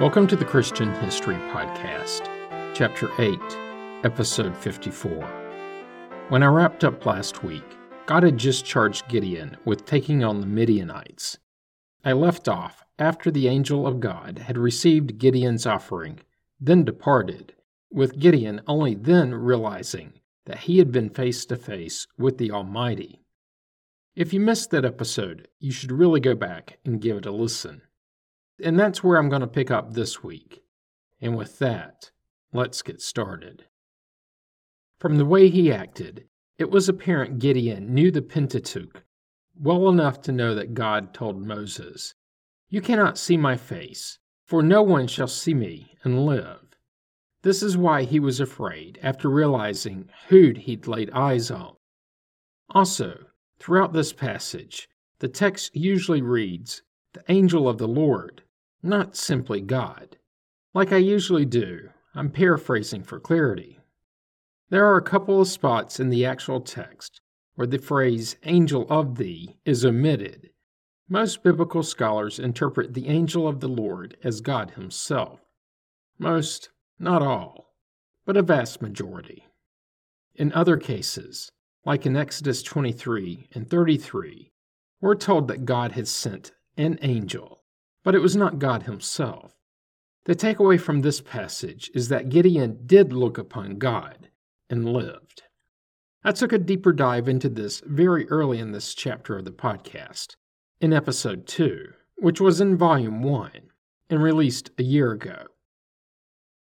Welcome to the Christian History Podcast, Chapter 8, Episode 54. When I wrapped up last week, God had just charged Gideon with taking on the Midianites. I left off after the angel of God had received Gideon's offering, then departed, with Gideon only then realizing that he had been face to face with the Almighty. If you missed that episode, you should really go back and give it a listen. And that's where I'm going to pick up this week. And with that, let's get started. From the way he acted, it was apparent Gideon knew the Pentateuch well enough to know that God told Moses, You cannot see my face, for no one shall see me and live. This is why he was afraid after realizing who'd he'd laid eyes on. Also, throughout this passage, the text usually reads, The angel of the Lord, not simply God. Like I usually do, I'm paraphrasing for clarity. There are a couple of spots in the actual text where the phrase angel of thee is omitted. Most biblical scholars interpret the angel of the Lord as God Himself. Most, not all, but a vast majority. In other cases, like in Exodus 23 and 33, we're told that God has sent an angel but it was not God himself. The takeaway from this passage is that Gideon did look upon God and lived. I took a deeper dive into this very early in this chapter of the podcast, in episode 2, which was in volume 1 and released a year ago.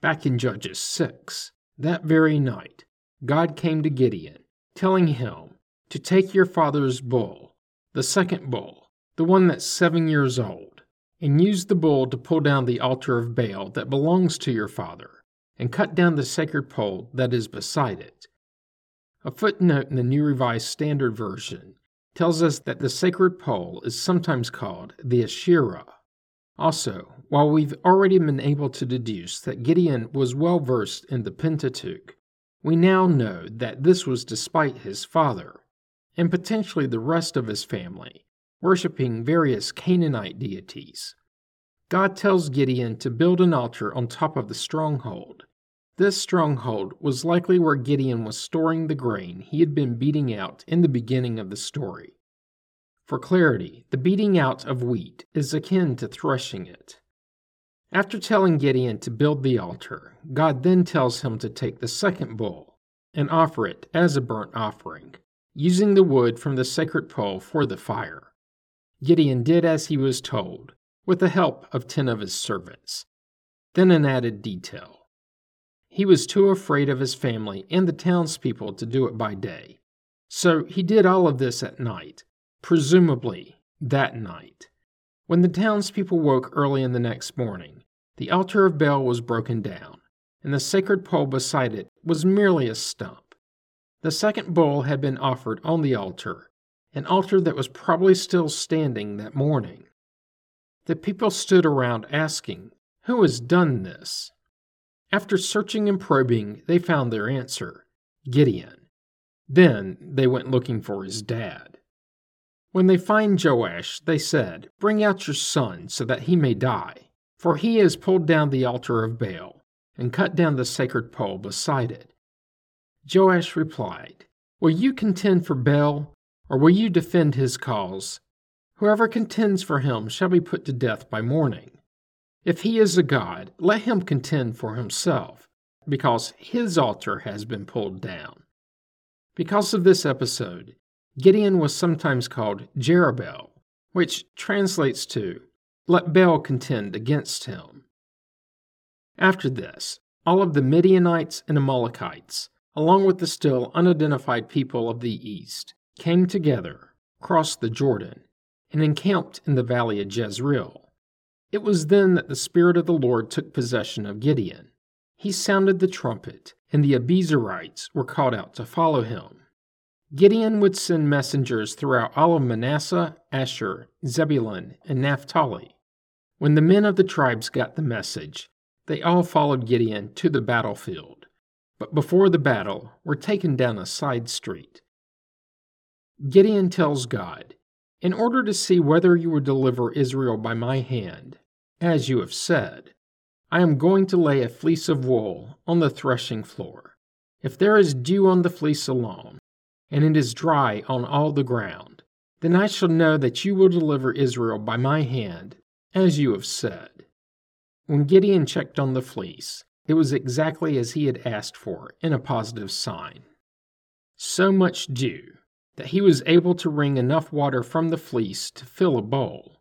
Back in Judges 6, that very night, God came to Gideon, telling him to take your father's bull, the second bull, the one that's seven years old, and use the bull to pull down the altar of Baal that belongs to your father, and cut down the sacred pole that is beside it. A footnote in the New Revised Standard Version tells us that the sacred pole is sometimes called the Asherah. Also, while we've already been able to deduce that Gideon was well versed in the Pentateuch, we now know that this was despite his father, and potentially the rest of his family, worshiping various Canaanite deities. God tells Gideon to build an altar on top of the stronghold. This stronghold was likely where Gideon was storing the grain he had been beating out in the beginning of the story. For clarity, the beating out of wheat is akin to threshing it. After telling Gideon to build the altar, God then tells him to take the second bull and offer it as a burnt offering, using the wood from the sacred pole for the fire. Gideon did as he was told, with the help of ten of his servants. Then an added detail. He was too afraid of his family and the townspeople to do it by day. So he did all of this at night, presumably that night. When the townspeople woke early in the next morning, the altar of Baal was broken down, and the sacred pole beside it was merely a stump. The second bull had been offered on the altar, an altar that was probably still standing that morning. The people stood around asking, Who has done this? After searching and probing, they found their answer Gideon. Then they went looking for his dad. When they find Joash, they said, Bring out your son so that he may die, for he has pulled down the altar of Baal and cut down the sacred pole beside it. Joash replied, Will you contend for Baal or will you defend his cause? Whoever contends for him shall be put to death by morning. If he is a god, let him contend for himself, because his altar has been pulled down. Because of this episode, Gideon was sometimes called Jerubbaal, which translates to, Let Baal contend against him. After this, all of the Midianites and Amalekites, along with the still unidentified people of the east, came together, crossed the Jordan, and encamped in the valley of Jezreel. It was then that the Spirit of the Lord took possession of Gideon. He sounded the trumpet, and the Abiezrites were called out to follow him. Gideon would send messengers throughout all of Manasseh, Asher, Zebulun, and Naphtali. When the men of the tribes got the message, they all followed Gideon to the battlefield, but before the battle were taken down a side street. Gideon tells God, In order to see whether you will deliver Israel by my hand, as you have said, I am going to lay a fleece of wool on the threshing floor. If there is dew on the fleece alone, and it is dry on all the ground, then I shall know that you will deliver Israel by my hand, as you have said. When Gideon checked on the fleece, it was exactly as he had asked for in a positive sign. So much dew that he was able to wring enough water from the fleece to fill a bowl.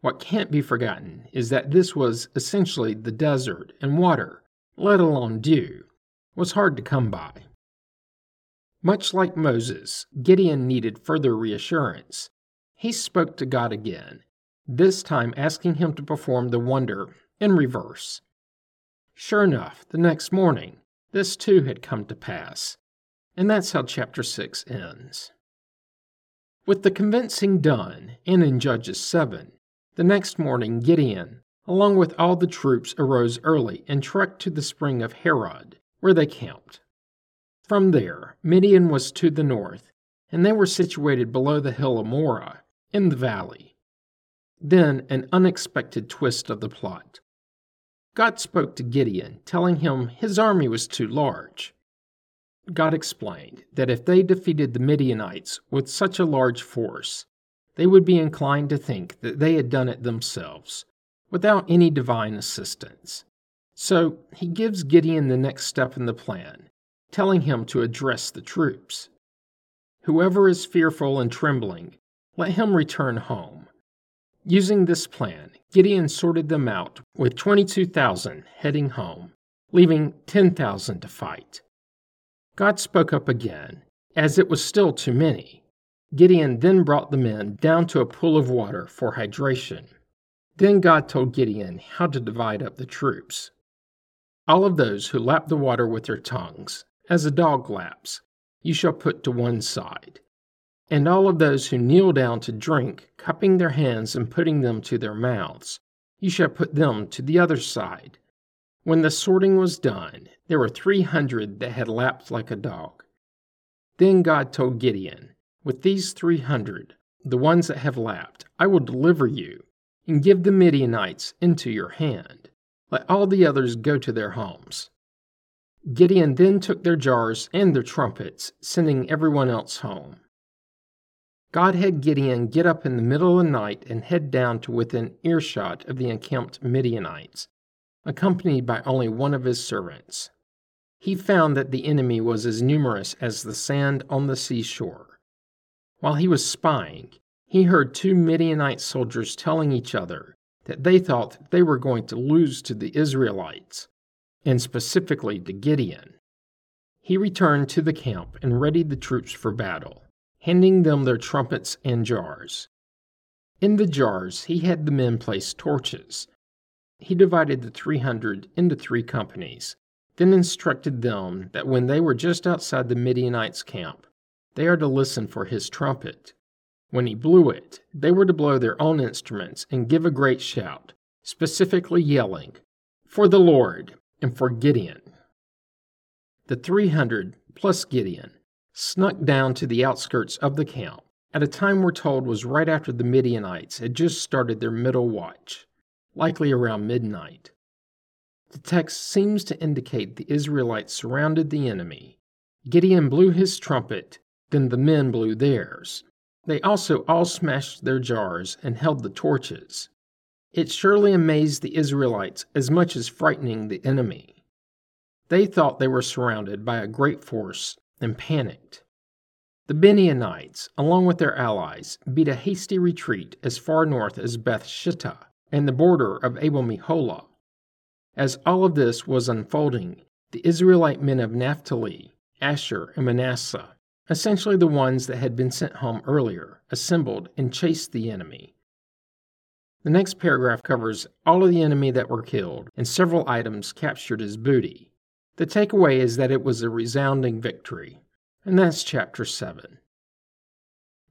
What can't be forgotten is that this was essentially the desert, and water, let alone dew, was hard to come by. Much like Moses, Gideon needed further reassurance. He spoke to God again, this time asking him to perform the wonder in reverse. Sure enough, the next morning, this too had come to pass. And that's how chapter 6 ends. With the convincing done, and in Judges 7, the next morning Gideon, along with all the troops, arose early and trekked to the spring of Harod, where they camped. From there, Midian was to the north, and they were situated below the hill of Moreh, in the valley. Then an unexpected twist of the plot. God spoke to Gideon, telling him his army was too large. God explained that if they defeated the Midianites with such a large force, they would be inclined to think that they had done it themselves, without any divine assistance. So he gives Gideon the next step in the plan, telling him to address the troops. Whoever is fearful and trembling, let him return home. Using this plan, Gideon sorted them out with 22,000 heading home, leaving 10,000 to fight. God spoke up again, as it was still too many. Gideon then brought the men down to a pool of water for hydration. Then God told Gideon how to divide up the troops. All of those who lap the water with their tongues, as a dog laps, you shall put to one side. And all of those who kneel down to drink, cupping their hands and putting them to their mouths, you shall put them to the other side. When the sorting was done, there were three hundred that had lapped like a dog. Then God told Gideon, with these three hundred, the ones that have lapped, I will deliver you, and give the Midianites into your hand. Let all the others go to their homes. Gideon then took their jars and their trumpets, sending everyone else home. God had Gideon get up in the middle of the night and head down to within earshot of the encamped Midianites, accompanied by only one of his servants. He found that the enemy was as numerous as the sand on the seashore. While he was spying, he heard two Midianite soldiers telling each other that they thought they were going to lose to the Israelites, and specifically to Gideon. He returned to the camp and readied the troops for battle, handing them their trumpets and jars. In the jars, he had the men place torches. He divided the 300 into three companies, then instructed them that when they were just outside the Midianites' camp, they are to listen for his trumpet. When he blew it, they were to blow their own instruments and give a great shout, specifically yelling, For the Lord and for Gideon. The 300 plus Gideon snuck down to the outskirts of the camp at a time we're told was right after the Midianites had just started their middle watch, likely around midnight. The text seems to indicate the Israelites surrounded the enemy. Gideon blew his trumpet then the men blew theirs. They also all smashed their jars and held the torches. It surely amazed the Israelites as much as frightening the enemy. They thought they were surrounded by a great force and panicked. The Midianites, along with their allies, beat a hasty retreat as far north as Beth Shittah and the border of Abel Meholah. As all of this was unfolding, the Israelite men of Naphtali, Asher, and Manasseh essentially the ones that had been sent home earlier, assembled and chased the enemy. The next paragraph covers all of the enemy that were killed and several items captured as booty. The takeaway is that it was a resounding victory, and that's chapter 7.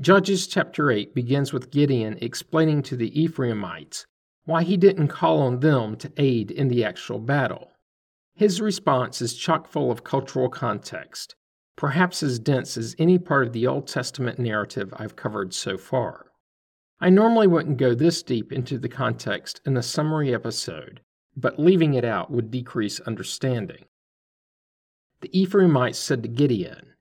Judges chapter 8 begins with Gideon explaining to the Ephraimites why he didn't call on them to aid in the actual battle. His response is chock full of cultural context, perhaps as dense as any part of the Old Testament narrative I've covered so far. I normally wouldn't go this deep into the context in a summary episode, but leaving it out would decrease understanding. The Ephraimites said to Gideon,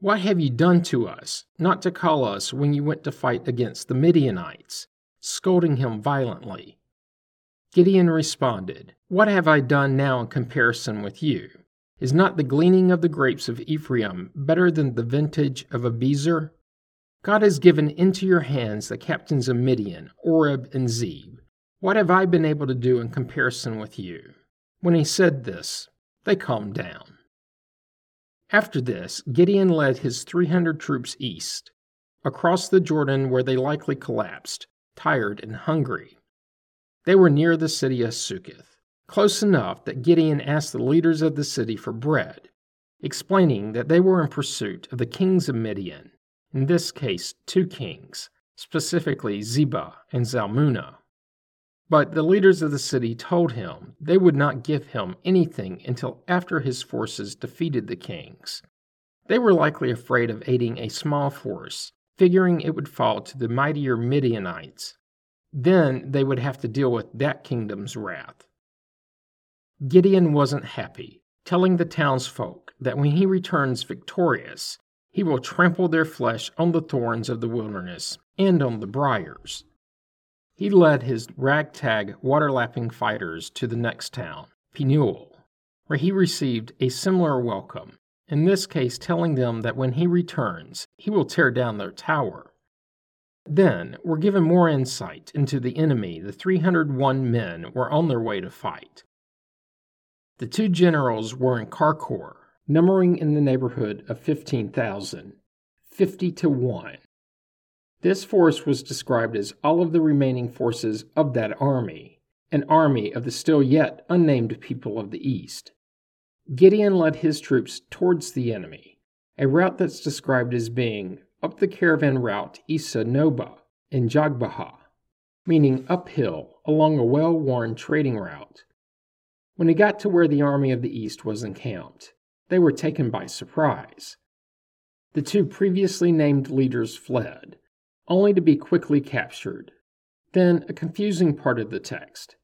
What have you done to us, not to call us when you went to fight against the Midianites? Scolding him violently. Gideon responded, What have I done now in comparison with you? Is not the gleaning of the grapes of Ephraim better than the vintage of Abiezer? God has given into your hands the captains of Midian, Oreb, and Zeeb. What have I been able to do in comparison with you? When he said this, they calmed down. After this, Gideon led his 300 troops east, across the Jordan where they likely collapsed, tired and hungry. They were near the city of Succoth, close enough that Gideon asked the leaders of the city for bread, explaining that they were in pursuit of the kings of Midian, in this case, two kings, specifically Zebah and Zalmunna. But the leaders of the city told him they would not give him anything until after his forces defeated the kings. They were likely afraid of aiding a small force figuring it would fall to the mightier Midianites. Then they would have to deal with that kingdom's wrath. Gideon wasn't happy, telling the townsfolk that when he returns victorious, he will trample their flesh on the thorns of the wilderness and on the briars. He led his ragtag, water-lapping fighters to the next town, Penuel, where he received a similar welcome in this case telling them that when he returns, he will tear down their tower. Then we're given more insight into the enemy the 301 men were on their way to fight. The two generals were in Karkor, numbering in the neighborhood of 15,000, 50 to 1. This force was described as all of the remaining forces of that army, an army of the still yet unnamed people of the East. Gideon led his troops towards the enemy, a route that's described as being up the caravan route Isa Nobah in Jogbehah, meaning uphill along a well worn trading route. When he got to where the army of the east was encamped, they were taken by surprise. The two previously named leaders fled, only to be quickly captured. Then a confusing part of the text.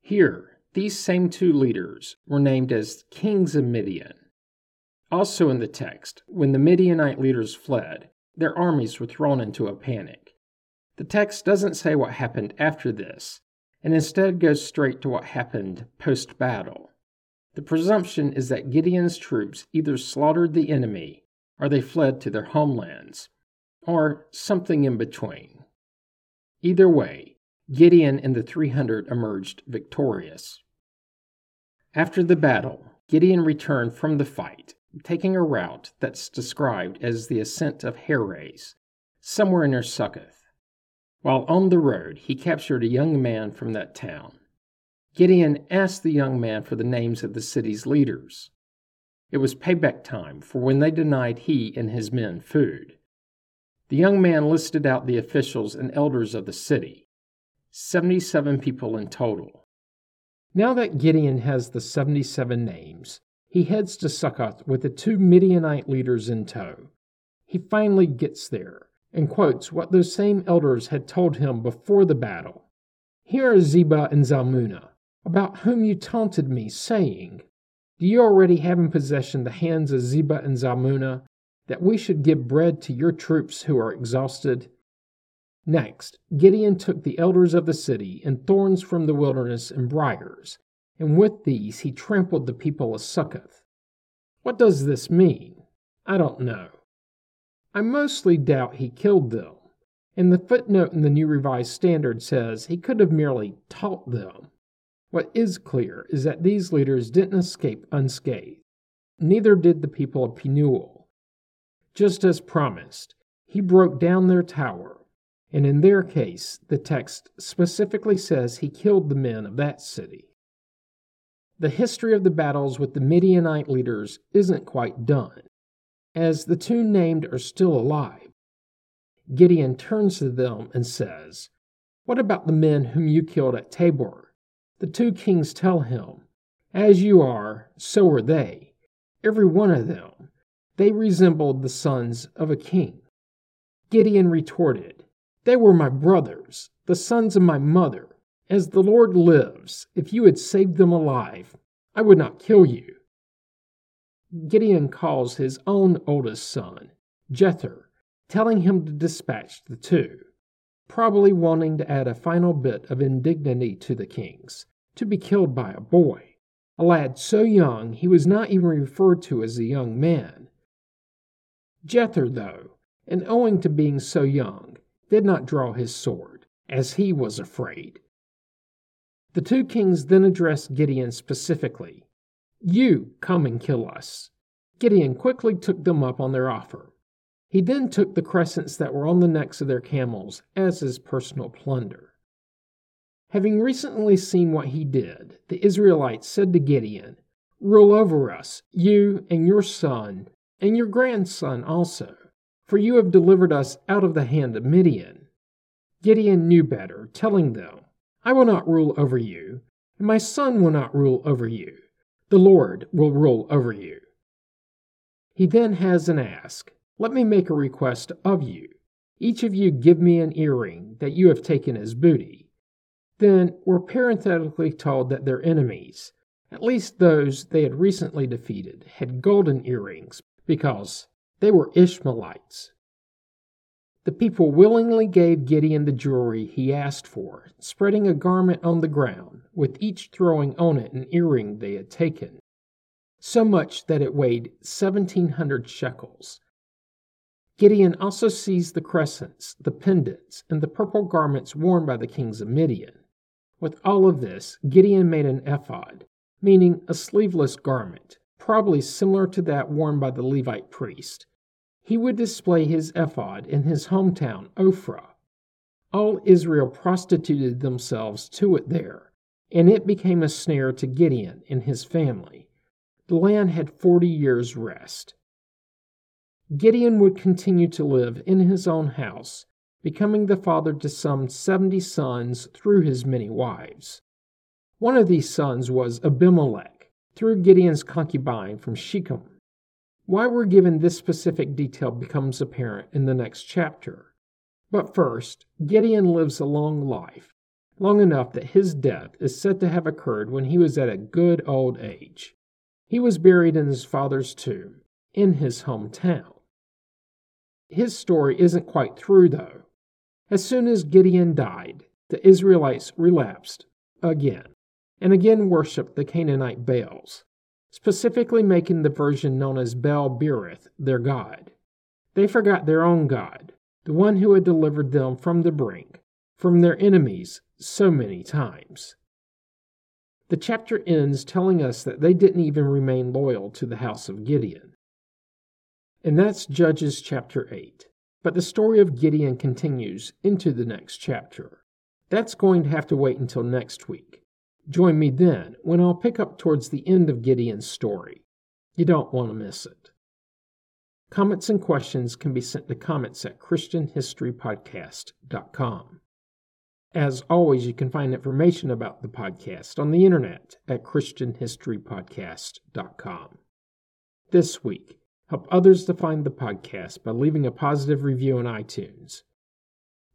Here, these same two leaders were named as kings of Midian. Also in the text, when the Midianite leaders fled, their armies were thrown into a panic. The text doesn't say what happened after this, and instead goes straight to what happened post battle. The presumption is that Gideon's troops either slaughtered the enemy or they fled to their homelands, or something in between. Either way, Gideon and the 300 emerged victorious. After the battle, Gideon returned from the fight, taking a route that's described as the ascent of Heres, somewhere near Succoth. While on the road, he captured a young man from that town. Gideon asked the young man for the names of the city's leaders. It was payback time for when they denied he and his men food. The young man listed out the officials and elders of the city 77 people in total. Now that Gideon has the 77 names, he heads to Succoth with the two Midianite leaders in tow. He finally gets there and quotes what those same elders had told him before the battle. Here are Zebah and Zalmunna, about whom you taunted me, saying, Do you already have in possession the hands of Zebah and Zalmunna, that we should give bread to your troops who are exhausted? Next, Gideon took the elders of the city and thorns from the wilderness and briars, and with these he trampled the people of Succoth. What does this mean? I don't know. I mostly doubt he killed them, and the footnote in the New Revised Standard says he could have merely taught them. What is clear is that these leaders didn't escape unscathed. Neither did the people of Penuel. Just as promised, he broke down their tower and in their case, the text specifically says he killed the men of that city. The history of the battles with the Midianite leaders isn't quite done, as the two named are still alive. Gideon turns to them and says, What about the men whom you killed at Tabor? The two kings tell him, As you are, so are they, every one of them. They resembled the sons of a king. Gideon retorted, they were my brothers, the sons of my mother. As the Lord lives, if you had saved them alive, I would not kill you. Gideon calls his own oldest son, Jether, telling him to dispatch the two, probably wanting to add a final bit of indignity to the kings, to be killed by a boy, a lad so young he was not even referred to as a young man. Jether, though, and owing to being so young, did not draw his sword, as he was afraid. The two kings then addressed Gideon specifically You come and kill us. Gideon quickly took them up on their offer. He then took the crescents that were on the necks of their camels as his personal plunder. Having recently seen what he did, the Israelites said to Gideon, Rule over us, you and your son, and your grandson also, for you have delivered us out of the hand of Midian. Gideon knew better, telling them, I will not rule over you, and my son will not rule over you. The Lord will rule over you. He then has an ask Let me make a request of you. Each of you give me an earring that you have taken as booty. Then we're parenthetically told that their enemies, at least those they had recently defeated, had golden earrings because they were Ishmaelites. The people willingly gave Gideon the jewelry he asked for, spreading a garment on the ground, with each throwing on it an earring they had taken, so much that it weighed 1,700 shekels. Gideon also seized the crescents, the pendants, and the purple garments worn by the kings of Midian. With all of this, Gideon made an ephod, meaning a sleeveless garment, probably similar to that worn by the Levite priest he would display his ephod in his hometown, Ophrah. All Israel prostituted themselves to it there, and it became a snare to Gideon and his family. The land had forty years' rest. Gideon would continue to live in his own house, becoming the father to some seventy sons through his many wives. One of these sons was Abimelech, through Gideon's concubine from Shechem. Why we're given this specific detail becomes apparent in the next chapter. But first, Gideon lives a long life, long enough that his death is said to have occurred when he was at a good old age. He was buried in his father's tomb, in his hometown. His story isn't quite through, though. As soon as Gideon died, the Israelites relapsed again, and again worshiped the Canaanite Baals specifically making the version known as Baal Berith their god. They forgot their own God, the one who had delivered them from the brink, from their enemies so many times. The chapter ends telling us that they didn't even remain loyal to the house of Gideon. And that's Judges chapter 8. But the story of Gideon continues into the next chapter. That's going to have to wait until next week. Join me then when I'll pick up towards the end of Gideon's story. You don't want to miss it. Comments and questions can be sent to comments at ChristianHistoryPodcast.com. As always, you can find information about the podcast on the internet at ChristianHistoryPodcast.com. This week, help others to find the podcast by leaving a positive review on iTunes.